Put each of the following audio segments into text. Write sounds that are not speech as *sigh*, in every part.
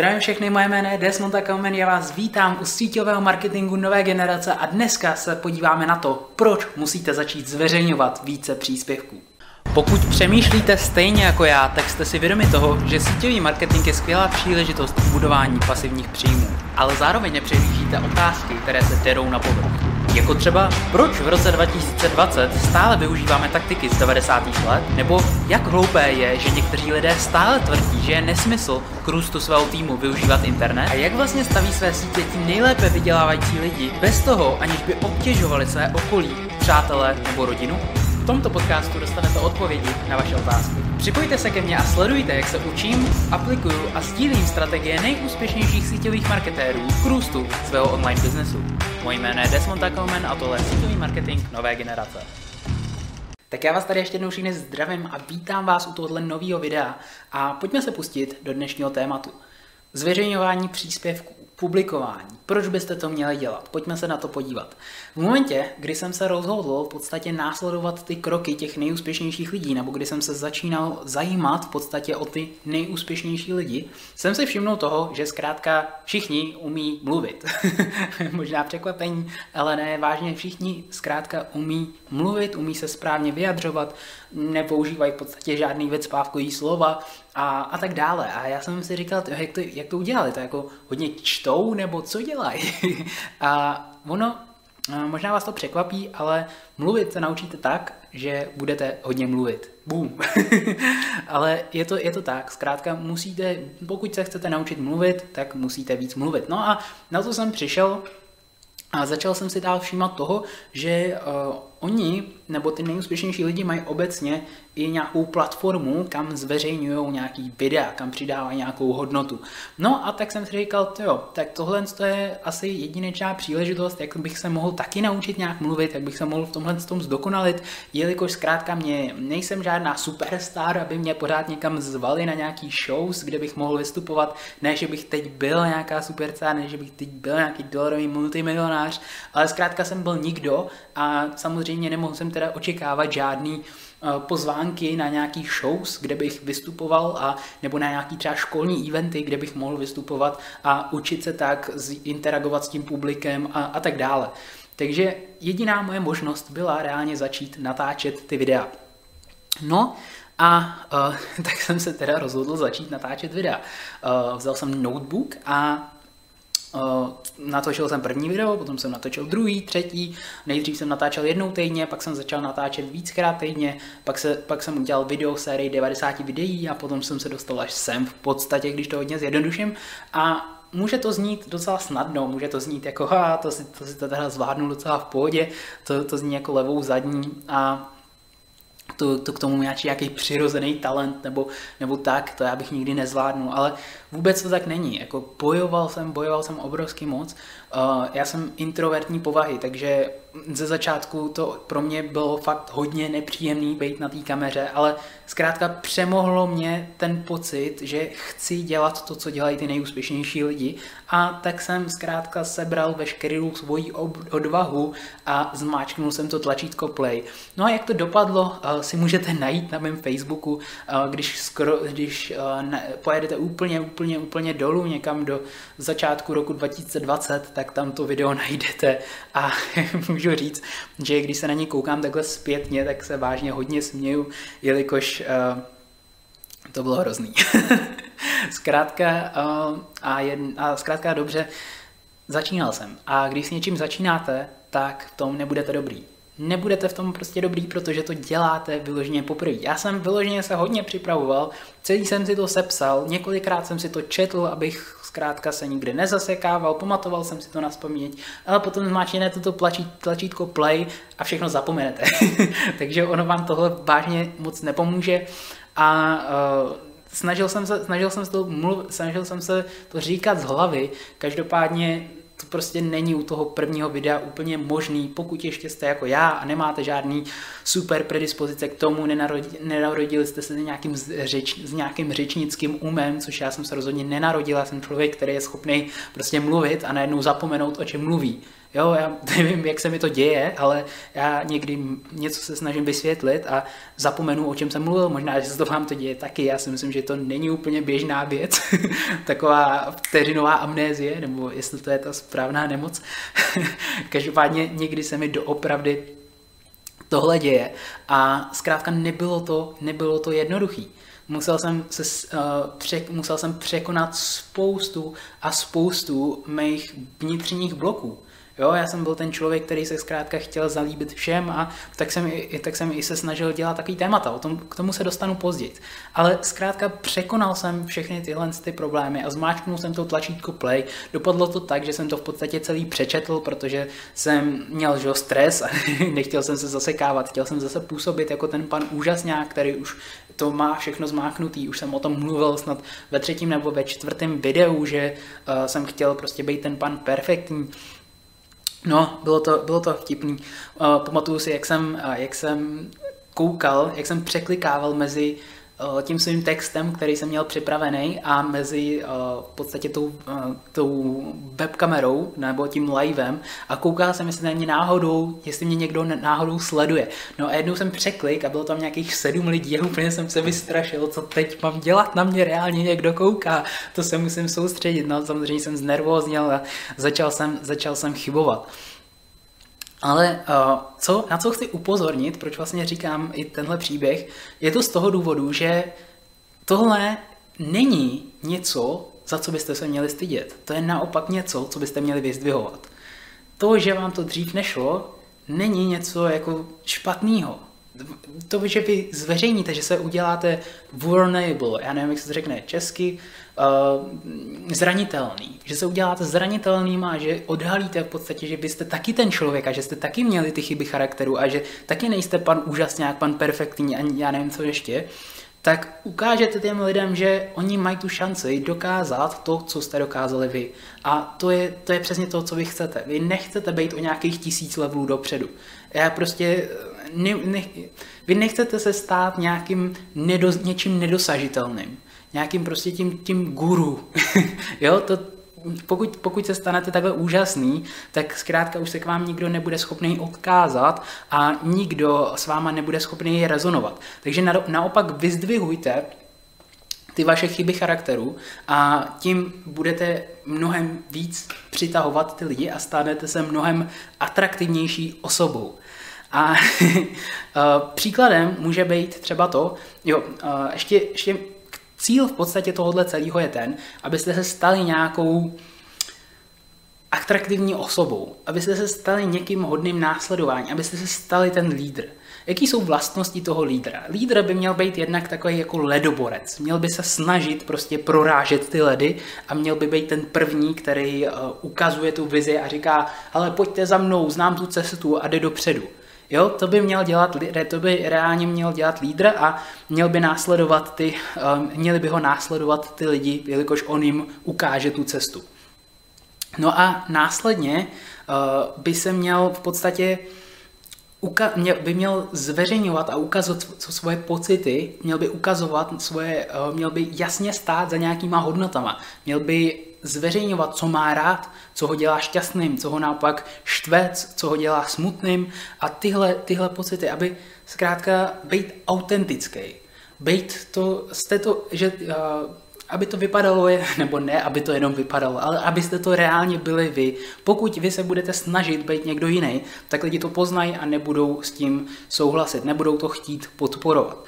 Zdravím všechny, moje jméno je Desmond Kaumen, já vás vítám u síťového marketingu nové generace a dneska se podíváme na to, proč musíte začít zveřejňovat více příspěvků. Pokud přemýšlíte stejně jako já, tak jste si vědomi toho, že síťový marketing je skvělá příležitost k budování pasivních příjmů, ale zároveň nepřehlížíte otázky, které se derou na povrch. Jako třeba, proč v roce 2020 stále využíváme taktiky z 90. let, nebo jak hloupé je, že někteří lidé stále tvrdí, že je nesmysl k růstu svého týmu využívat internet a jak vlastně staví své sítě ti nejlépe vydělávající lidi bez toho, aniž by obtěžovali své okolí, přátelé nebo rodinu? V tomto podcastu dostanete odpovědi na vaše otázky. Připojte se ke mně a sledujte, jak se učím, aplikuju a sdílím strategie nejúspěšnějších síťových marketérů k růstu svého online biznesu. Moje jméno je Desmond Takovman a tohle je síťový marketing nové generace. Tak já vás tady ještě jednou všichni zdravím a vítám vás u tohohle nového videa a pojďme se pustit do dnešního tématu. Zveřejňování příspěvků publikování. Proč byste to měli dělat? Pojďme se na to podívat. V momentě, kdy jsem se rozhodl v podstatě následovat ty kroky těch nejúspěšnějších lidí, nebo kdy jsem se začínal zajímat v podstatě o ty nejúspěšnější lidi, jsem si všimnul toho, že zkrátka všichni umí mluvit. *laughs* Možná překvapení, ale ne, vážně všichni zkrátka umí mluvit, umí se správně vyjadřovat, nepoužívají v podstatě žádný věc pávkový slova a, a tak dále. A já jsem si říkal, jak to, jak to udělali, to jako hodně čtou nebo co dělají. *laughs* a ono, možná vás to překvapí, ale mluvit se naučíte tak, že budete hodně mluvit. Boom. *laughs* ale je to, je to tak, zkrátka musíte, pokud se chcete naučit mluvit, tak musíte víc mluvit. No a na to jsem přišel a začal jsem si dál všímat toho, že uh, oni, nebo ty nejúspěšnější lidi mají obecně i nějakou platformu, kam zveřejňují nějaký videa, kam přidávají nějakou hodnotu. No a tak jsem si říkal, jo, tak tohle je asi jedinečná příležitost, jak bych se mohl taky naučit nějak mluvit, jak bych se mohl v tomhle tom zdokonalit, jelikož zkrátka mě nejsem žádná superstar, aby mě pořád někam zvali na nějaký shows, kde bych mohl vystupovat, ne, že bych teď byl nějaká superstar, ne, že bych teď byl nějaký dolarový multimilionář, ale zkrátka jsem byl nikdo a samozřejmě nemohl jsem teda očekávat žádný eh, pozvánky na nějaký shows, kde bych vystupoval a nebo na nějaký třeba školní eventy, kde bych mohl vystupovat a učit se tak interagovat s tím publikem a, a tak dále. Takže jediná moje možnost byla reálně začít natáčet ty videa. No a uh, *laughs* tak jsem se teda rozhodl začít natáčet videa. Uh, vzal jsem notebook a natočil jsem první video, potom jsem natočil druhý, třetí, nejdřív jsem natáčel jednou týdně, pak jsem začal natáčet víckrát týdně, pak, se, pak jsem udělal video sérii 90 videí a potom jsem se dostal až sem v podstatě, když to hodně zjednoduším. A může to znít docela snadno, může to znít jako, ha, to si to, si to teda zvládnu docela v pohodě, to, to zní jako levou zadní a to, to k tomu nějaký, nějaký přirozený talent nebo, nebo tak, to já bych nikdy nezvládnul, ale vůbec to tak není. Jako bojoval jsem, bojoval jsem obrovský moc. Uh, já jsem introvertní povahy, takže ze začátku to pro mě bylo fakt hodně nepříjemný být na té kameře, ale zkrátka přemohlo mě ten pocit, že chci dělat to, co dělají ty nejúspěšnější lidi a tak jsem zkrátka sebral veškerou svoji odvahu a zmáčknul jsem to tlačítko play. No a jak to dopadlo, uh, si můžete najít na mém Facebooku, uh, když, skoro, když ne, pojedete úplně, úplně, úplně dolů někam do začátku roku 2020, tak tam to video *laughs* najdete a *laughs* můžu říct, že když se na ně koukám takhle zpětně, tak se vážně hodně směju, jelikož uh, to bylo hrozný. *laughs* zkrátka, uh, a, jen, a zkrátka dobře, začínal jsem. A když s něčím začínáte, tak v tom nebudete dobrý nebudete v tom prostě dobrý, protože to děláte vyloženě poprvé. Já jsem vyloženě se hodně připravoval, celý jsem si to sepsal, několikrát jsem si to četl, abych zkrátka se nikdy nezasekával, pamatoval jsem si to na vzpomněť, ale potom zmáčknete to tlačítko play a všechno zapomenete. *laughs* Takže ono vám tohle vážně moc nepomůže a uh, snažil jsem se, snažil jsem se to mluv, snažil jsem se to říkat z hlavy, každopádně to prostě není u toho prvního videa úplně možný, pokud ještě jste jako já a nemáte žádný super predispozice k tomu, nenarodili, nenarodili jste se nějakým, řeč, s nějakým řečnickým umem, což já jsem se rozhodně nenarodil, já jsem člověk, který je schopný prostě mluvit a najednou zapomenout, o čem mluví. Jo, já *laughs* nevím, jak se mi to děje, ale já někdy něco se snažím vysvětlit a zapomenu, o čem jsem mluvil. Možná, že se to vám to děje taky. Já si myslím, že to není úplně běžná věc. *laughs* Taková vteřinová amnézie, nebo jestli to je ta správná nemoc. *laughs* Každopádně někdy se mi doopravdy tohle děje a zkrátka nebylo to, nebylo to jednoduchý. Musel jsem, se, uh, přek, musel jsem překonat spoustu a spoustu mých vnitřních bloků. Jo, já jsem byl ten člověk, který se zkrátka chtěl zalíbit všem a tak jsem, i, tak jsem i se snažil dělat takový témata, o tom, k tomu se dostanu později. Ale zkrátka překonal jsem všechny tyhle ty problémy a zmáčknul jsem to tlačítko play. Dopadlo to tak, že jsem to v podstatě celý přečetl, protože jsem měl že, stres a *laughs* nechtěl jsem se zasekávat, chtěl jsem zase působit jako ten pan úžasňák, který už to má všechno zmáknutý. Už jsem o tom mluvil snad ve třetím nebo ve čtvrtém videu, že uh, jsem chtěl prostě být ten pan perfektní. No, bylo to, bylo to vtipný. Uh, pamatuju si, jak jsem, uh, jak jsem koukal, jak jsem překlikával mezi tím svým textem, který jsem měl připravený a mezi uh, v podstatě tou, uh, tou webkamerou nebo tím livem a koukal jsem, jestli mě náhodou, jestli mě někdo náhodou sleduje. No a jednou jsem překlik a bylo tam nějakých sedm lidí a úplně jsem se vystrašil, co teď mám dělat, na mě reálně někdo kouká, to se musím soustředit. No samozřejmě jsem znervózněl a začal jsem, začal jsem chybovat. Ale uh, co, na co chci upozornit, proč vlastně říkám i tenhle příběh, je to z toho důvodu, že tohle není něco, za co byste se měli stydět. To je naopak něco, co byste měli vyzdvihovat. To, že vám to dřív nešlo, není něco jako špatného to, že vy zveřejníte, že se uděláte vulnerable, já nevím, jak se to řekne česky, uh, zranitelný, že se uděláte zranitelným a že odhalíte v podstatě, že byste taky ten člověk a že jste taky měli ty chyby charakteru a že taky nejste pan úžasňák, pan perfektní a já nevím co ještě, tak ukážete těm lidem, že oni mají tu šanci dokázat to, co jste dokázali vy. A to je, to je přesně to, co vy chcete. Vy nechcete být o nějakých tisíc levelů dopředu. Já prostě ne, ne, vy nechcete se stát nějakým nedo, něčím nedosažitelným, nějakým prostě tím, tím guru. *laughs* jo, to, pokud, pokud se stanete takhle úžasný, tak zkrátka už se k vám nikdo nebude schopný odkázat a nikdo s váma nebude schopný rezonovat. Takže na, naopak vyzdvihujte ty vaše chyby charakteru a tím budete mnohem víc přitahovat ty lidi a stanete se mnohem atraktivnější osobou. A uh, *laughs* příkladem může být třeba to, jo, uh, ještě, ještě cíl v podstatě tohohle celého je ten, abyste se stali nějakou atraktivní osobou, abyste se stali někým hodným následování, abyste se stali ten lídr. Jaký jsou vlastnosti toho lídra? Lídr by měl být jednak takový jako ledoborec. Měl by se snažit prostě prorážet ty ledy a měl by být ten první, který uh, ukazuje tu vizi a říká, ale pojďte za mnou, znám tu cestu a jde dopředu. Jo, to by měl dělat, to by reálně měl dělat lídr a měl by následovat ty, um, měli by ho následovat ty lidi, jelikož on jim ukáže tu cestu. No a následně uh, by se měl v podstatě by měl zveřejňovat a ukazovat svoje pocity, měl by ukazovat svoje, uh, měl by jasně stát za nějakýma hodnotama, měl by zveřejňovat, co má rád, co ho dělá šťastným, co ho naopak štve, co ho dělá smutným a tyhle, tyhle pocity, aby zkrátka být autentický. Být to, jste to, že uh, aby to vypadalo, *laughs* nebo ne, aby to jenom vypadalo, ale abyste to reálně byli vy. Pokud vy se budete snažit být někdo jiný, tak lidi to poznají a nebudou s tím souhlasit, nebudou to chtít podporovat.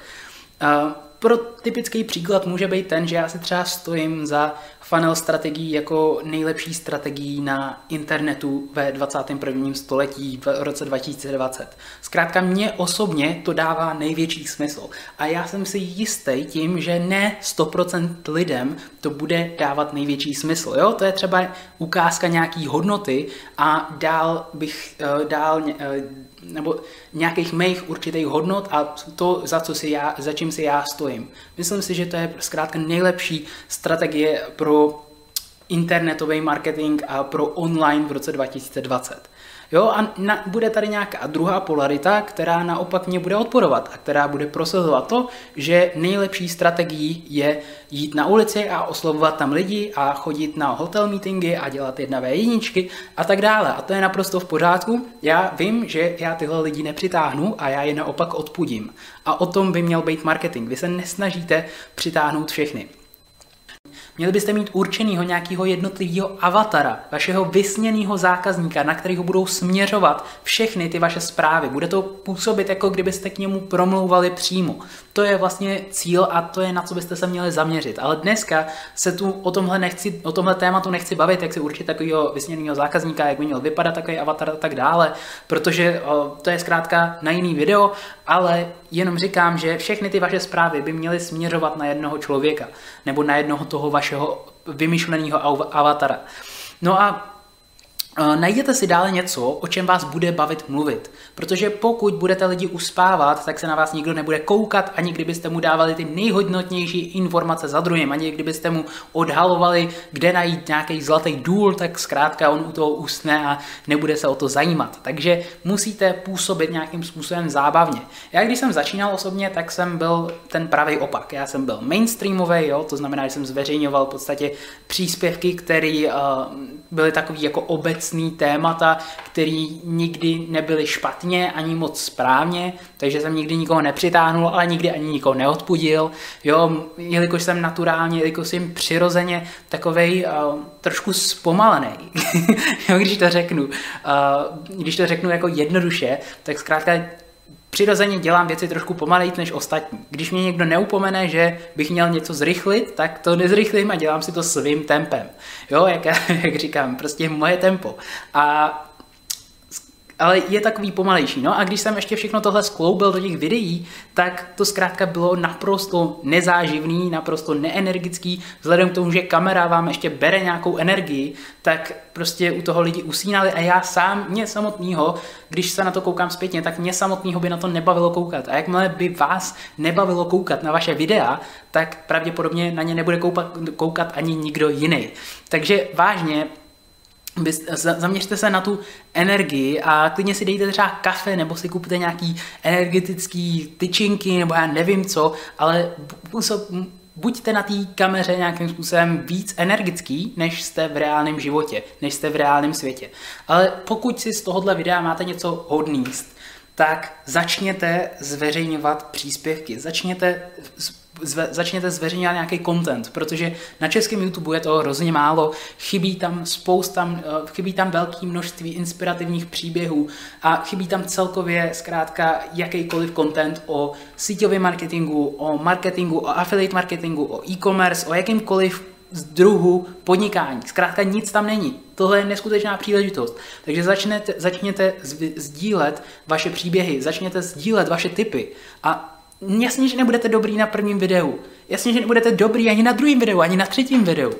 Uh, pro typický příklad může být ten, že já si třeba stojím za funnel strategií jako nejlepší strategií na internetu ve 21. století v roce 2020. Zkrátka mě osobně to dává největší smysl. A já jsem si jistý tím, že ne 100% lidem to bude dávat největší smysl. Jo? To je třeba ukázka nějaký hodnoty a dál bych eh, dál eh, nebo nějakých mých určitých hodnot a to, za, co si já, za čím si já stojím. Myslím si, že to je zkrátka nejlepší strategie pro internetový marketing a pro online v roce 2020. Jo, a na, bude tady nějaká druhá polarita, která naopak mě bude odporovat a která bude prosazovat to, že nejlepší strategií je jít na ulici a oslovovat tam lidi a chodit na hotel meetingy a dělat jedna v jedničky a tak dále. A to je naprosto v pořádku. Já vím, že já tyhle lidi nepřitáhnu a já je naopak odpudím. A o tom by měl být marketing. Vy se nesnažíte přitáhnout všechny. Měli byste mít určenýho nějakého jednotlivého avatara, vašeho vysněného zákazníka, na kterého budou směřovat všechny ty vaše zprávy. Bude to působit, jako kdybyste k němu promlouvali přímo. To je vlastně cíl a to je na co byste se měli zaměřit. Ale dneska se tu o tomhle, nechci, o tomhle tématu nechci bavit, jak si určit takového vysněného zákazníka, jak by měl vypadat takový avatar a tak dále, protože to je zkrátka na jiný video, ale jenom říkám, že všechny ty vaše zprávy by měly směřovat na jednoho člověka nebo na jednoho toho vašeho vymyšleného avatara. No a Najděte si dále něco, o čem vás bude bavit mluvit. Protože pokud budete lidi uspávat, tak se na vás nikdo nebude koukat, ani kdybyste mu dávali ty nejhodnotnější informace za druhým, ani kdybyste mu odhalovali, kde najít nějaký zlatý důl, tak zkrátka on u toho usne a nebude se o to zajímat. Takže musíte působit nějakým způsobem zábavně. Já když jsem začínal osobně, tak jsem byl ten pravý opak. Já jsem byl mainstreamový, jo, to znamená, že jsem zveřejňoval v podstatě příspěvky, které uh, byly takový jako obec obecný témata, které nikdy nebyly špatně ani moc správně, takže jsem nikdy nikoho nepřitáhnul, ale nikdy ani nikoho neodpudil. Jo, jelikož jsem naturálně, jelikož jsem přirozeně takovej uh, trošku zpomalený, *laughs* jo, když to řeknu. Uh, když to řeknu jako jednoduše, tak zkrátka přirozeně dělám věci trošku pomalejt než ostatní. Když mě někdo neupomene, že bych měl něco zrychlit, tak to nezrychlím a dělám si to svým tempem. Jo, jak, *laughs* jak říkám, prostě moje tempo. A ale je takový pomalejší. No a když jsem ještě všechno tohle skloubil do těch videí, tak to zkrátka bylo naprosto nezáživný, naprosto neenergický, vzhledem k tomu, že kamera vám ještě bere nějakou energii, tak prostě u toho lidi usínali a já sám, mě samotného, když se na to koukám zpětně, tak mě samotného by na to nebavilo koukat. A jakmile by vás nebavilo koukat na vaše videa, tak pravděpodobně na ně nebude koukat, koukat ani nikdo jiný. Takže vážně, zaměřte se na tu energii a klidně si dejte třeba kafe nebo si kupte nějaký energetický tyčinky nebo já nevím co, ale buďte na té kameře nějakým způsobem víc energický, než jste v reálném životě, než jste v reálném světě. Ale pokud si z tohohle videa máte něco hodníst, tak začněte zveřejňovat příspěvky, začněte zve, začněte zveřejňovat nějaký content, protože na českém YouTube je to hrozně málo, chybí tam spousta, eh, chybí tam velké množství inspirativních příběhů a chybí tam celkově zkrátka jakýkoliv content o síťovém marketingu, o marketingu, o affiliate marketingu, o e-commerce, o jakýmkoliv z druhu podnikání. Zkrátka nic tam není. Tohle je neskutečná příležitost. Takže začněte, začněte sdílet vaše příběhy, začněte sdílet vaše typy a jasně, že nebudete dobrý na prvním videu. Jasně, že nebudete dobrý ani na druhém videu, ani na třetím videu.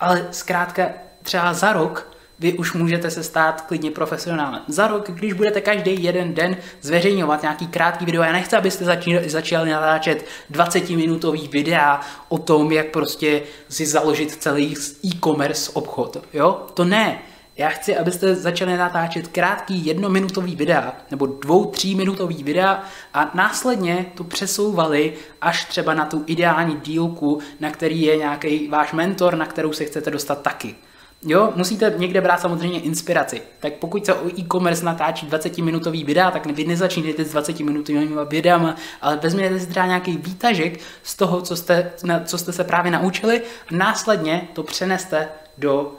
Ale zkrátka třeba za rok vy už můžete se stát klidně profesionálem. Za rok, když budete každý jeden den zveřejňovat nějaký krátký video, já nechci, abyste začali, začali natáčet 20-minutový videa o tom, jak prostě si založit celý e-commerce obchod. Jo? To ne. Já chci, abyste začali natáčet krátký jednominutový videa nebo dvou, tří minutový videa a následně to přesouvali až třeba na tu ideální dílku, na který je nějaký váš mentor, na kterou se chcete dostat taky. Jo, musíte někde brát samozřejmě inspiraci. Tak pokud se o e-commerce natáčí 20-minutový videa, tak vy nezačínejte s 20-minutovými videama, ale vezměte si třeba nějaký výtažek z toho, co jste, co jste se právě naučili a následně to přeneste do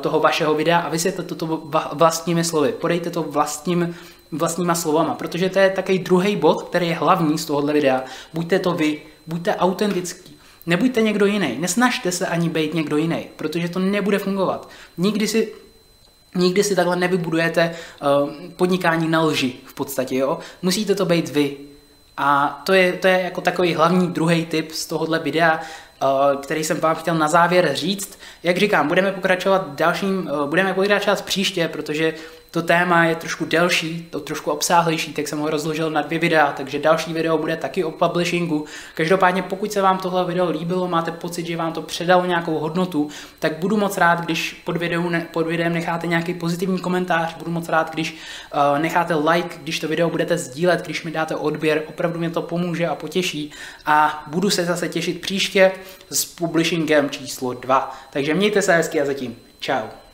toho vašeho videa a vysvětlete to vlastními slovy. Podejte to vlastním, vlastníma slovama, protože to je takový druhý bod, který je hlavní z tohohle videa. Buďte to vy, buďte autentický. Nebuďte někdo jiný, nesnažte se ani být někdo jiný, protože to nebude fungovat. Nikdy si Nikdy si takhle nevybudujete uh, podnikání na lži v podstatě, jo? Musíte to být vy. A to je, to je jako takový hlavní druhý tip z tohohle videa. Eh, který jsem vám chtěl na závěr říct. Jak říkám, budeme pokračovat dalším, eh, budeme pokračovat příště, protože to téma je trošku delší, to trošku obsáhlejší, tak jsem ho rozložil na dvě videa, takže další video bude taky o publishingu. Každopádně pokud se vám tohle video líbilo, máte pocit, že vám to předalo nějakou hodnotu, tak budu moc rád, když pod, videu, pod videem necháte nějaký pozitivní komentář, budu moc rád, když uh, necháte like, když to video budete sdílet, když mi dáte odběr, opravdu mě to pomůže a potěší a budu se zase těšit příště s publishingem číslo 2. Takže mějte se hezky a zatím. Čau.